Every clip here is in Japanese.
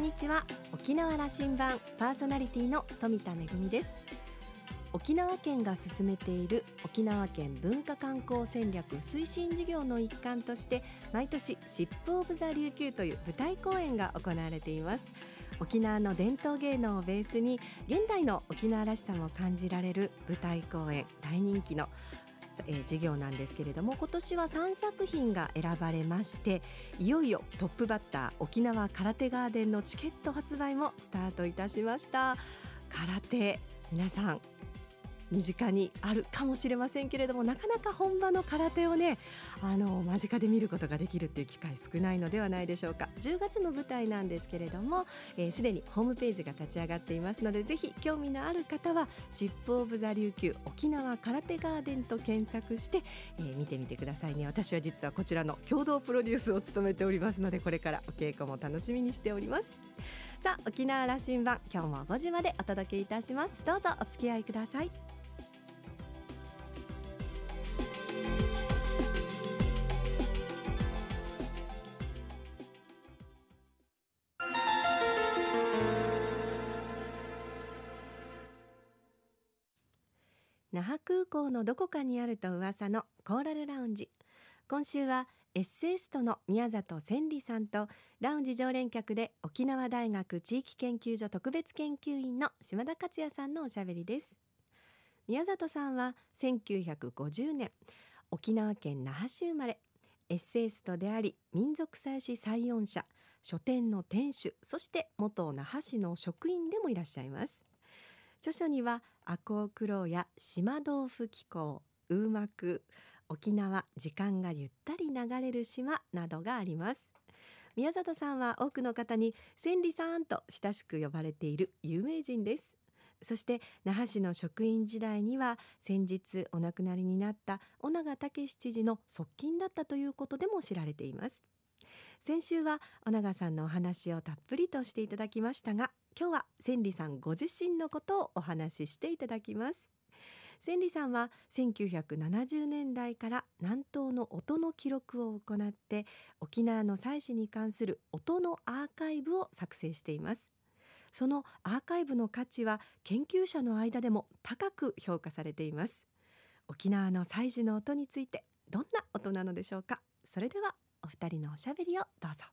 んにちは。沖縄羅針盤パーソナリティの富田恵です。沖縄県が進めている沖縄県文化観光戦略推進事業の一環として毎年シップオブザ琉球という舞台公演が行われています。沖縄の伝統芸能をベースに現代の沖縄らしさも感じられる舞台公演大人気のえー、授業なんですけれども今年は3作品が選ばれましていよいよトップバッター沖縄空手ガーデンのチケット発売もスタートいたしました。空手皆さん身近にあるかもしれませんけれどもなかなか本場の空手をねあの間近で見ることができるっていう機会少ないのではないでしょうか。10月の舞台なんですけれどもすで、えー、にホームページが立ち上がっていますのでぜひ興味のある方はシップオブザ琉球沖縄空手ガーデンと検索して、えー、見てみてくださいね。私は実はこちらの共同プロデュースを務めておりますのでこれからお稽古も楽しみにしております。さあ沖縄羅針盤今日も5時までお届けいたします。どうぞお付き合いください。那覇空港のどこかにあると噂のコーラルラウンジ。今週はエッセイストの宮里千里さんとラウンジ常連客で沖縄大学地域研究所特別研究員の島田克也さんのおしゃべりです。宮里さんは1950年沖縄県那覇市生まれ。エッセイストであり民族祭祀採用者書店の店主そして元那覇市の職員でもいらっしゃいます。著書には赤穂苦労や島豆腐気候ウーマク沖縄時間がゆったり流れる島などがあります。宮里さんは多くの方に千里さんと親しく呼ばれている有名人です。そして那覇市の職員時代には先日お亡くなりになった尾長武知事の側近だったということでも知られています。先週は尾長さんのお話をたっぷりとしていただきましたが今日は千里さんご自身のことをお話ししていただきます。千里さんは1970年代から南東の音の記録を行って沖縄の祭祀に関する音のアーカイブを作成しています。そのアーカイブの価値は研究者の間でも高く評価されています。沖縄の祭事の音についてどんな音なのでしょうか？それでは二人のおしゃべりをどうぞ。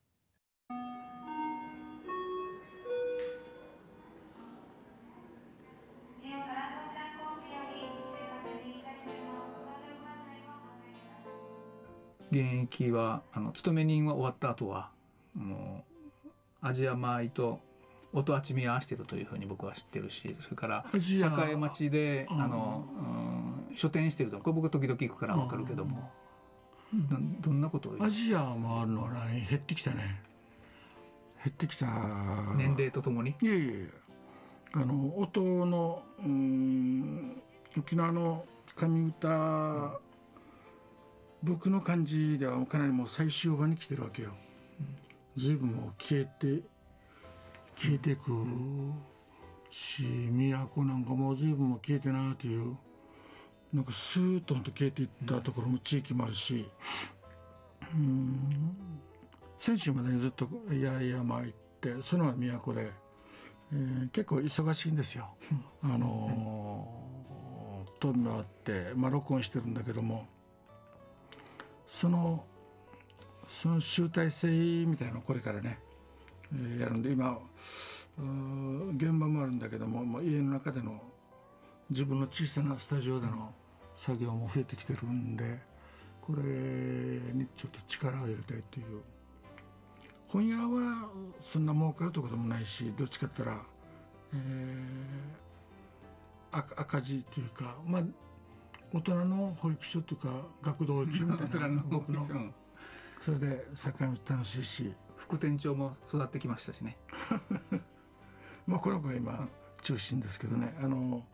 現役はあの勤め人は終わった後はもうアジア米と音あちみ合わせてるというふうに僕は知ってるしそれから栄町であの、うん、書店してるとこれ僕時々行くから分かるけども、どどんなことを？アジアもあるのは、ね、減ってきたね。減ってきた。年齢とともに？いやいやあの音のうん沖縄の上歌、うん僕の感じではかなりもう最終盤に来てるわけよ。随分もう消えて消えていくし都なんかもう随分も消えてなというなんかスーッと消えていったところも地域もあるしうん先週までにずっと八重山行ってそのまま都で、えー、結構忙しいんですよ。あのー、撮るのあって、まあ、録音してるんだけども。そのその集大成みたいなのをこれからね、えー、やるんで今現場もあるんだけどももう家の中での自分の小さなスタジオでの作業も増えてきてるんでこれにちょっと力を入れたいっていう。本屋はそんな儲かるとこでもないしどっちかって言ったら、えー、赤字というかまあ大人の保育所というか学童保育所みたいな僕の。それで酒も楽しいし。副店長も育ってきましたしね。まあこの子が今中心ですけどね。あの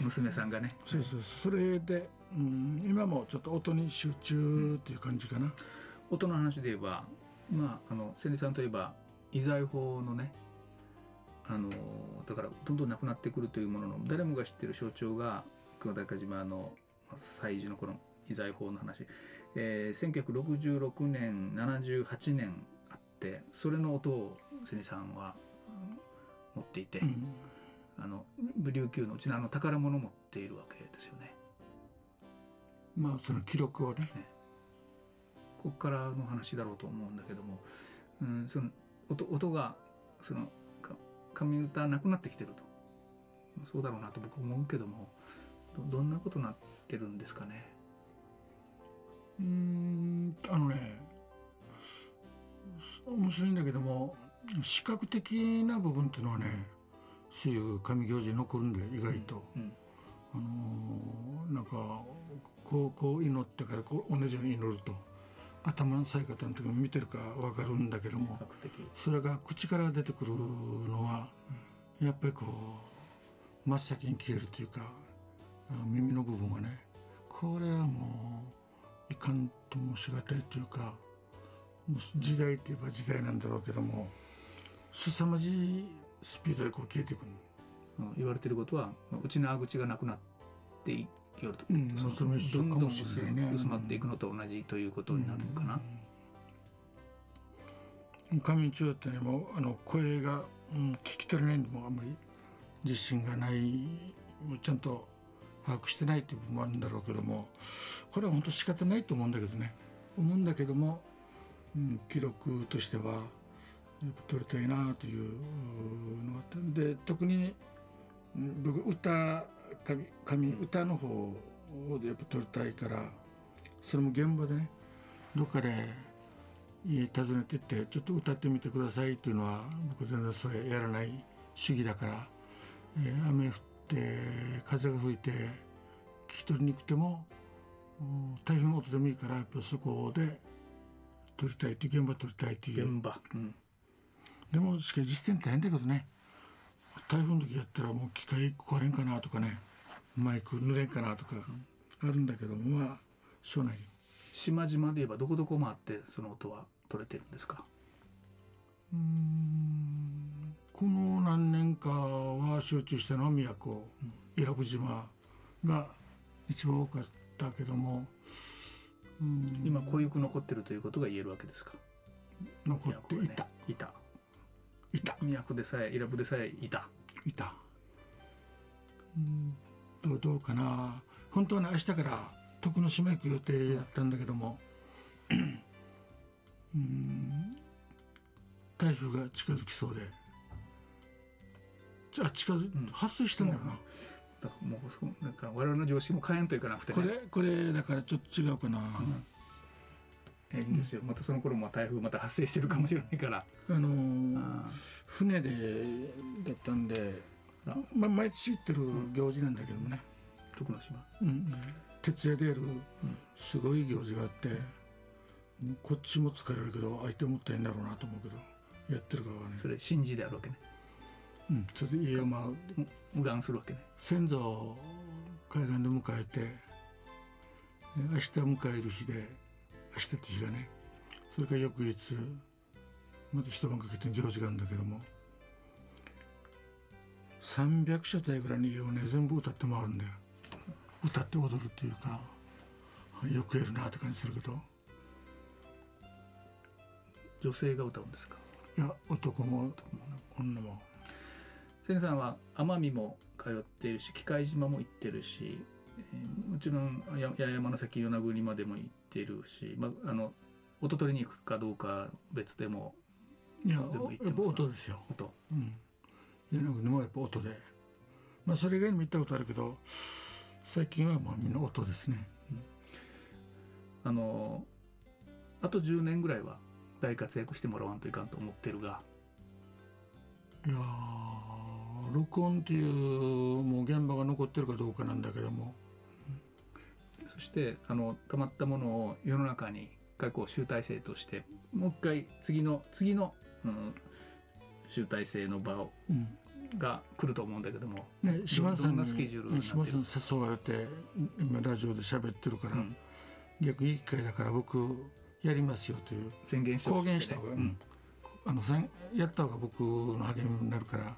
娘さんがね。そうそうそれで、うん、今もちょっと音に集中っていう感じかな、うん、音の話で言えばまああの千里さんといえば遺財法のねあのだからどんどんなくなってくるというものの誰もが知ってる象徴が久高島の祭事のこの遺財法の話、えー、1966年78年あってそれの音を瀬里さんは持っていて、うんあの琉球のうちのあの宝物を持っているわけですよね。まあその記録をねここからの話だろうと思うんだけども、うん、その音音がそのか上歌なくなってきてるとまあそうだろうなと僕思うけどもどどんなことになってるんですかね。うーんあのね面白いんだけども視覚的な部分っていうのはねそういう神行事残るんで意外と、うんあのーなんかこうこう祈ってからこう同じように祈ると頭の咲い方の時も見てるか分かるんだけどもそれが口から出てくるのはやっぱりこう真っ先に消えるというか耳の部分はねこれはもういかんともしがたいというかもう時代といえば時代なんだろうけども凄まじいスピードでこう消えていくの。あの言われてることは内縄口がなくなっていきよると、うんそのどんどん薄ね。薄まっていくのと同じということになるのかな。仮眠中ってねもうあの声が、うん、聞き取れないんでもあんまり自信がないもうちゃんと把握してないっていう部分もあるんだろうけどもこれは本当仕方ないと思うんだけどね。思うんだけども、うん、記録としては取りたいなというのがあってで特に僕歌紙紙歌の方でやっぱ取りたいからそれも現場でねどっかで家訪ねてってちょっと歌ってみてくださいっていうのは僕全然それやらない主義だから、えー雨降って風が吹いて聞き取りにくくてもうん台風の音でもいいからやっぱそこで撮りたいって現場撮りたいっていう。現場、うん。でもしかし実践大変だけどね。台風の時やったらもう機械壊れんかなとかね。マイク濡れんかなとかあるんだけどもまあしょうがない島々で言えばどこどこ回ってその音は取れてるんですか？うーん。この何年かは集中したのは宮古、伊良部島が一番多かったけども、うん今固有残ってるということが言えるわけですか？残っていた、ね、いたいた。都でさえ伊良部でさえいた。いた。うん。どうどうかな。本当はね明日から徳之島行く予定だったんだけども。うん。台風が近づきそうで。じゃあ近づ、ん。発生してんだよな、だからもうそうだから我々の常識も変えんといかなくて、ね、これこれだからちょっと違うかな、えいいんですよ。またその頃も台風また発生してるかもしれないから、あのーあ船でだったんで、あまあ、毎年行ってる行事なんだけどもね、ー徳之島？うんうん。徹夜でやるすごい行事があって、もうこっちも疲れるけど相手もったいんだろうなと思うけどやってる側はね。それ神事であるわけね。うん、それで家をまあむ無願するわけね。先祖を海岸で迎えてえ明日迎える日で明日って日がねそれから翌日また一晩かけて行事があるんだけども300所帯ぐらいの家をね全部歌って回るんだよ。歌って踊るっていうかよくやるなって感じするけど。女性が歌うんですか？いや男も女も。千さんは奄美も通っているし喜界島も行ってるし、えーもちろんや八重山の先与那国までも行ってるし、まあ、あの音取りに行くかどうか別でもいや全部言ってますやっぱ音ですよ。音。うん。柳国もやっぱ音で。まあそれ以外にも行ったことあるけど最近はまあみんな音ですね。あのあと10年ぐらいは大活躍してもらわんといかんと思ってるが。いやー録音っていうもう現場が残ってるかどうかなんだけどもそしてあのたまったものを世の中に一回こう集大成としてもう一回次の次の、うん、集大成の場をうん。が来ると思うんだけども、ね島田さんどんなスケジュール島田さんに誘われて今ラジオで喋ってるから、うん。逆にいい機会だから僕やりますよという。宣言して公言した方が、うん。あのせんやった方が僕の励みになるから。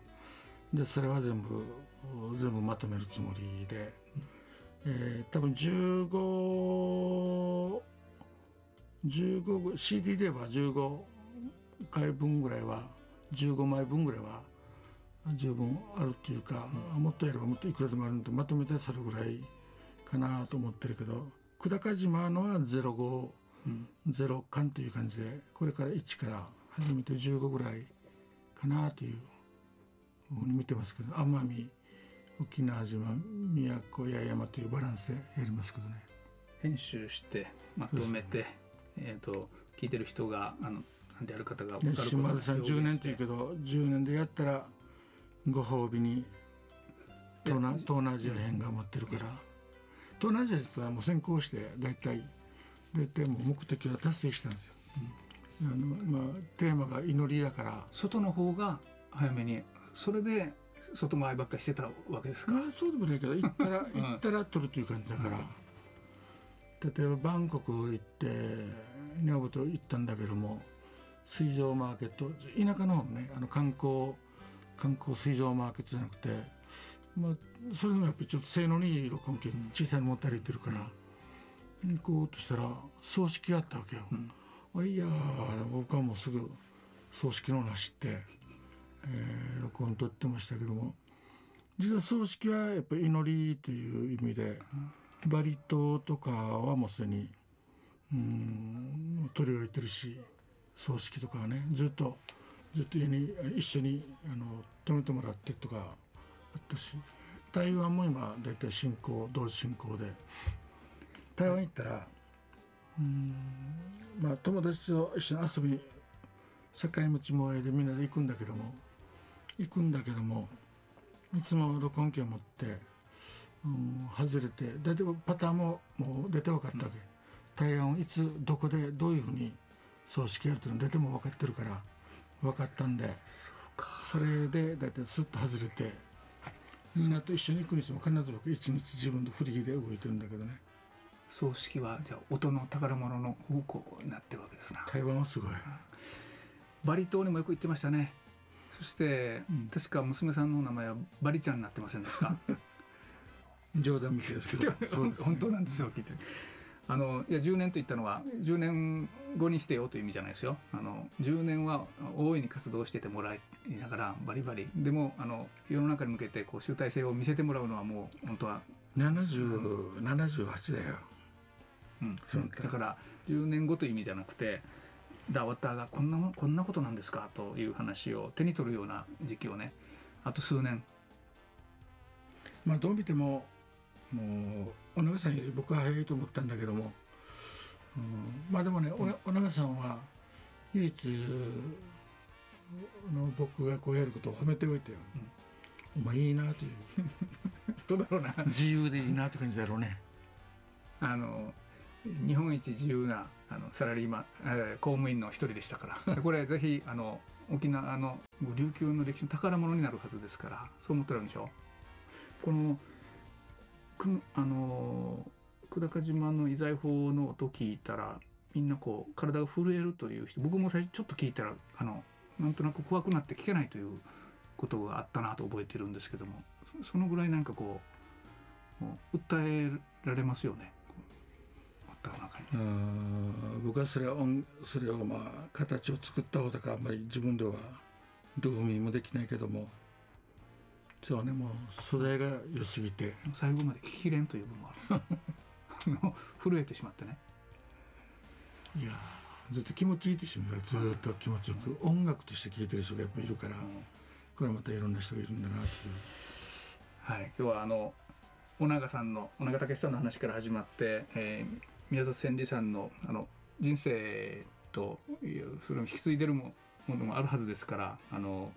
でそれは全部全部まとめるつもりで、えー多分15 15 CD では15回分ぐらいは15枚分ぐらいは十分あるっていうか、もっとやればもっといくらでもあるんでまとめてそれぐらいかなと思ってるけど久高島のは05、うんゼロ巻という感じでこれから1から初めて15ぐらいかなというふうに見てますけど奄美沖縄島宮古八重山というバランスでやりますけどね。編集してまとめて、えー、と聞いてる人があのなんでやる方が分かること島田さん10年というけど10年でやったらご褒美に東南東南アジア編が待ってるから。東南アジア実はもう先行して大体大体もう目的は達成したんですよ。あのまあ、テーマが祈りだから。外の方が早めにそれで外回りばっかりしてたわけですか、まあそうでもないけど行ったら行ったら取るという感じだから、例えばバンコク行って女房と行ったんだけども水上マーケット田舎の方のねあの観光観光水上マーケットじゃなくて、まあ、それでもやっぱりちょっと性能にいい録音機小さいの持って歩いてるから、行こうとしたら葬式があったわけよ。ん。あいやー僕はもうすぐ葬式のなしって、えー録音撮ってましたけども。実は葬式はやっぱり祈りという意味で、バリ島とかはもうすでにうん取り置いてるし葬式とかはねずっとずっと家に一緒にあの泊めてもらってとかあったし台湾も今大体進行同時進行で台湾行ったらうんまあ友達と一緒に遊びに境町萌えでみんなで行くんだけども行くんだけどもいつも録音機を持って、うん、外れて大体パターンももう出て分かったわけ、台湾をいつどこでどういうふうに葬式やるっていうの出ても分かってるから分かったんでそれで大体スッと外れてみんなと一緒に行くにしても必ず僕一日自分でフリーで動いてるんだけどね。葬式はじゃあ音の宝物の方向になってるわけですな。台湾はすごい。バリ島にもよく行ってましたねそして、うん。確か娘さんの名前はバリちゃんになってませんでした？冗談みたいですけど。本当なんですよ聞いてあのいや10年と言ったのは10年後にしてよという意味じゃないですよ。あの10年は大いに活動しててもらいながらバリバリ。でもあの世の中に向けてこう集大成を見せてもらうのはもう本当は、7078だよ。うん、だから10年後という意味じゃなくてダワッターがこんなもこんなことなんですか？という話を手に取るような時期をね。あと数年。まあどう見てももうお長さんより僕は早いと思ったんだけども、うん、まあでもねおお長さんは唯一の僕がこうやることを褒めておいてよ、お前いいなという。そうだろうな。自由でいいなって感じだろうね。あの日本一自由なあのサラリーマン、えー公務員の一人でしたからで これぜひあの沖縄の琉球の歴史の宝物になるはずですからそう思ってるんでしょ？このくあの久高島の遺財法の音聞いたらみんなこう体が震えるという人僕も最初ちょっと聞いたらあのなんとなく怖くなって聞けないということがあったなと覚えてるんですけどもそそのぐらいなんかこう訴えられますよね。僕はそれは音それをまあ形を作った方だからあんまり自分ではルーミーもできないけどもそうねもう素材が良すぎて。最後まで聞ききれんという部分もある。あの震えてしまってね。いやーずっと気持ちいいって人もいる。ずーっと気持ちよく音楽として聴いてる人がやっぱいるからこれまたいろんな人がいるんだなという。はい、今日はあの尾長さんの尾長武さんの話から始まって、えー宮里千里さんのあの人生というそれを引き継いでるもものもあるはずですからあの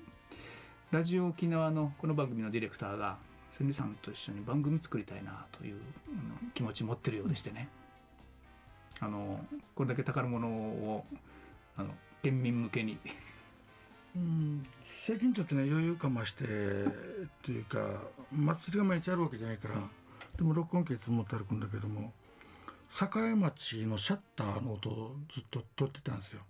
ラジオ沖縄のこの番組のディレクターが千里さんと一緒に番組作りたいなというあの気持ち持ってるようでしてね。あのこれだけ宝物をあの県民向けに。うん最近ちょっとね余裕かましてというか祭りが毎日あるわけじゃないから、でも録音機いつも持って歩くんだけども栄町のシャッターの音をずっと撮ってたんですよ。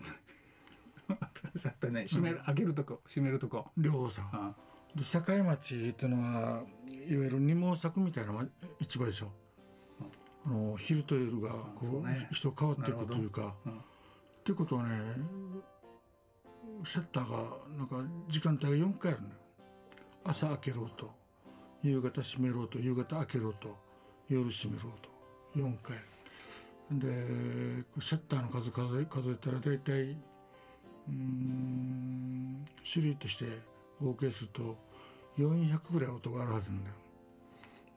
ちょっとね閉める開けるとこ閉めるとこ。両方さん。あで境町っていうのはいわゆる二毛作みたいなま市場でしょ、あの昼と夜がこそうね。人変わっていくというか、うん。ってことはねシャッターがなんか時間帯が4回あるのよ。朝開けろと。夕方閉めろと。夕方開けろと。夜閉めろと。4回でシャッターの数数え数えたら大体うん種類として合計すると400ぐらい音があるはずなんだよ。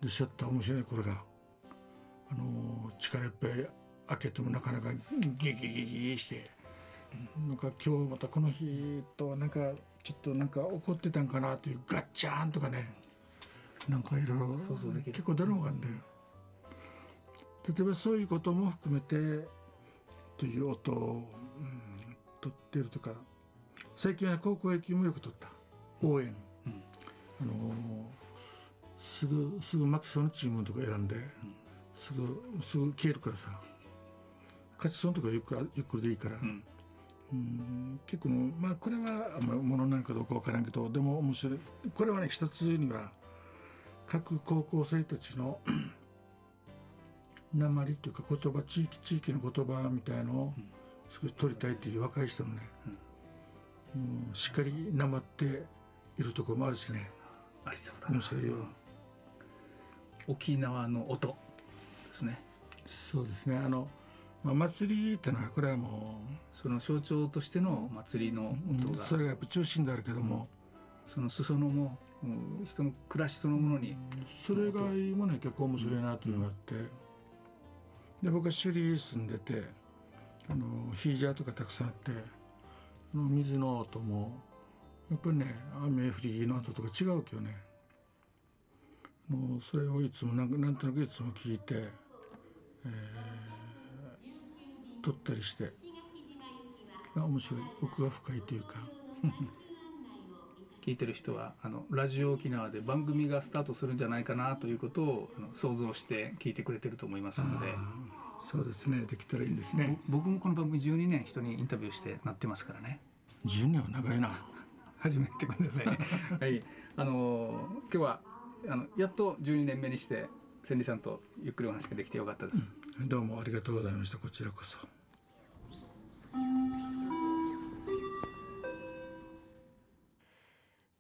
でシャッター面白いこれがあの力いっぱい開けてもなかなかギギギギしてなんか今日またこの日となんかちょっとなんか怒ってたんかなというガッチャーンとかねなんかいろいろ結構出るのがあるんだよ例えばそういうことも含めてという音を、うん、取ってるとか最近は高校野球もよく取った。応援、うん、あのー、すぐすぐ負けそうなチームとか選んで、うん、すぐすぐ消えるからさ。勝ちそうなとかゆっくりゆっくりでいいから、うん。うん結構まあこれはものなのかどうか分からんけどでも面白い。これはね一つには各高校生たちの鉛っていうか言葉地域地域の言葉みたいのを少し取りたいという若い人のね、うん、しっかりなまっているところもあるしね。ありそうだ面白いよ、沖縄の音ですね。そうですね。あのまあ、祭りってのはこれはもうその象徴としての祭りの音が、うん、それがやっぱ中心であるけども、うん、その裾野も人の暮らしそのものにそれがもね結構面白いなというのがあって、で僕は首里住んでてあのヒージャーとかたくさんあってあの水の音もやっぱりね雨降りの音とか違うけどね。もうそれをいつもなんなんとなくいつも聞いて、えー、撮ったりして。面白い。奥が深いというか。聞いてる人はあのラジオ沖縄で番組がスタートするんじゃないかなということをあの想像して聞いてくれてると思いますので。そうですね。できたらいいですね。僕もこの番組12年人にインタビューしてなってますからね。12年は長いな。始めてください。ね はい。あの今日はあのやっと12年目にして千里さんとゆっくりお話ができてよかったです、うん、どうもありがとうございました。こちらこそ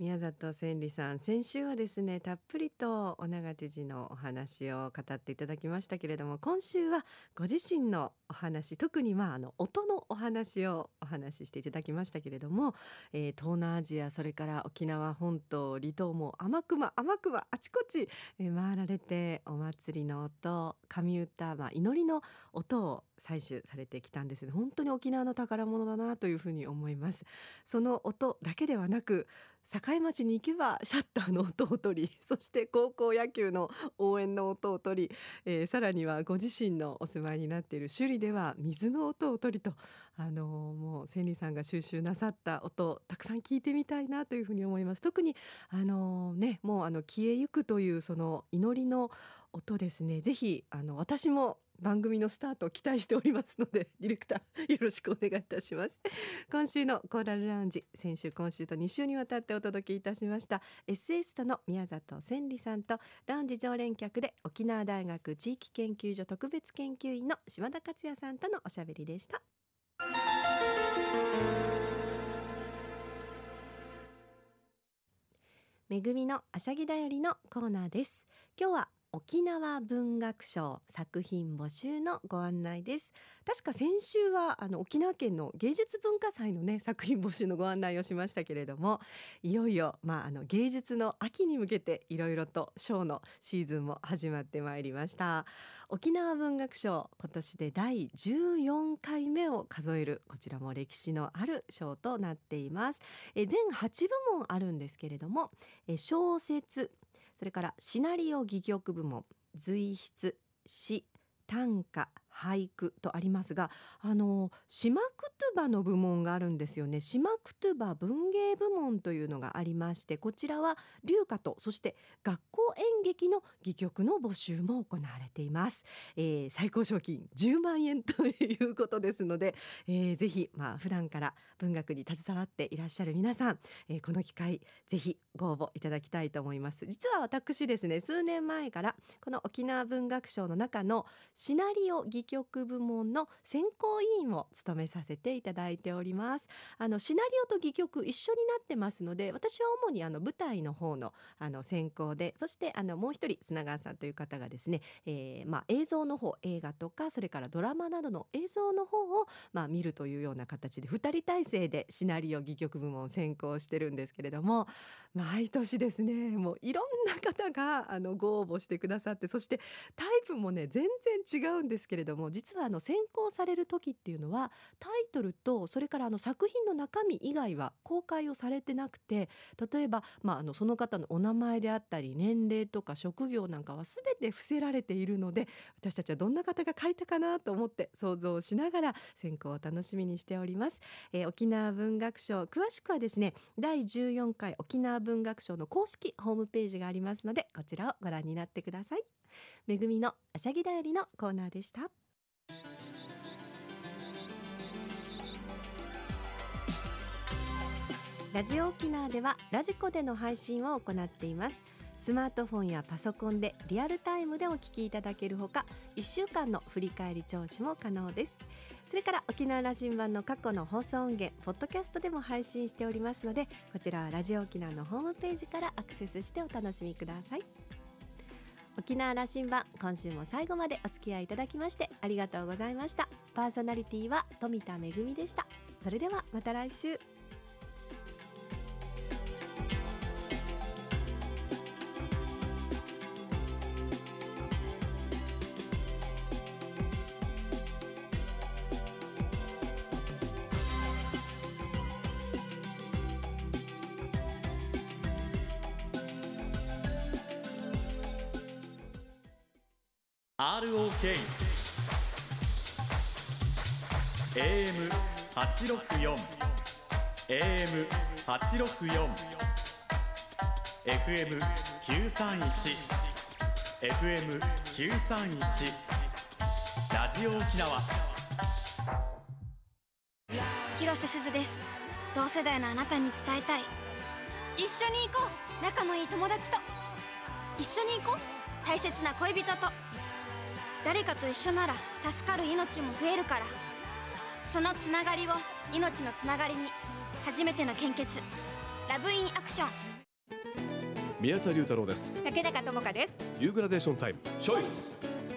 宮里千里さん先週はですねたっぷりと尾長知事のお話を語っていただきましたけれども今週はご自身のお話特にまああの音のお話をお話ししていただきましたけれども、えー、東南アジアそれから沖縄本島離島も天熊天熊あちこち、え、回られてお祭りの音神歌、まあ、祈りの音を採取されてきたんですね。本当に沖縄の宝物だなというふうに思います。その音だけではなく境町に行けばシャッターの音を取り そして高校野球の応援の音を取り、えー、さらにはご自身のお住まいになっている首里では水の音を取りとあのー、もう千里さんが収集なさった音たくさん聞いてみたいなというふうに思います。特にあのー、ねもうあの消えゆくというその祈りの音ですね。ぜひあの私も番組のスタートを期待しておりますので ディレクターよろしくお願いいたします。今週のコーラルラウンジ先週今週と2週にわたってお届けいたしました SS との宮里千里さんとラウンジ常連客で沖縄大学地域研究所特別研究員の島田克也さんとのおしゃべりでした。めぐみのあしゃぎだよりのコーナーです。今日は沖縄文学賞作品募集のご案内です。確か先週はあの沖縄県の芸術文化祭のね作品募集のご案内をしましたけれどもいよいよまああの芸術の秋に向けていろいろと賞のシーズンも始まってまいりました。沖縄文学賞今年で第14回目を数えるこちらも歴史のある賞となっています。え全8部門あるんですけれどもえ小説それからシナリオ戯曲部門随筆詩短歌俳句とありますがあの島クトゥバの部門があるんですよね。島クトゥバ文芸部門というのがありましてこちらは流歌とそして学校演劇の戯曲の募集も行われています、えー、最高賞金10万円ということですので、えー、ぜひまあ普段から文学に携わっていらっしゃる皆さん、えー、この機会ぜひご応募いただきたいと思います。実は私ですね数年前からこの沖縄文学賞の中のシナリオ戯曲部門の選考委員を務めさせていただいております。あのシナリオと戯曲一緒になってますので私は主にあの舞台の方のあの選考でそしてあのもう一人砂川さんという方がですね、えー、まあ映像の方映画とかそれからドラマなどの映像の方をまあ見るというような形で2人体制でシナリオ戯曲部門を選考してるんですけれども毎年ですねもういろんな方があのご応募してくださってそしてタイプもね全然違うんですけれどもも実はあの選考される時っていうのはタイトルとそれからあの作品の中身以外は公開をされてなくて例えば、まあ、あのその方のお名前であったり年齢とか職業なんかは全て伏せられているので私たちはどんな方が書いたかなと思って想像しながら選考を楽しみにしております、えー、沖縄文学賞詳しくはですね第14回沖縄文学賞の公式ホームページがありますのでこちらをご覧になってください。めぐみのあしゃぎだよりのコーナーでした。ラジオ沖縄ではラジコでの配信を行っています。スマートフォンやパソコンでリアルタイムでお聞きいただけるほか1週間の振り返り聴取も可能です。それから沖縄羅針盤の過去の放送音源ポッドキャストでも配信しておりますのでこちらはラジオ沖縄のホームページからアクセスしてお楽しみください。沖縄羅針盤今週も最後までお付き合いいただきましてありがとうございました。パーソナリティは富田恵でした。それではまた来週。ROK AM864 AM864 FM931 FM931 ラジオ沖縄。広瀬すずです。同世代のあなたに伝えたい。一緒に行こう。仲のいい友達と。一緒に行こう。大切な恋人と誰かと一緒なら助かる命も増えるから。そのつながりを命のつながりに初めての献血。ラブインアクション。宮田龍太郎です。竹中智香です。ユーグラデーションタイム。チョイス。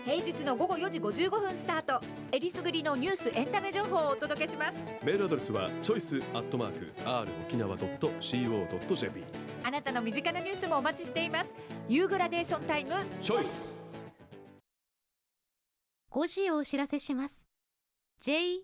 平日の午後4時55分スタート。えりすぐりのニュースエンタメ情報をお届けします。メールアドレスはチョイスアットマーク r 沖縄 .co.jp あなたの身近なニュースもお待ちしています。ユーグラデーションタイム。チョイス5時をお知らせします。JOXR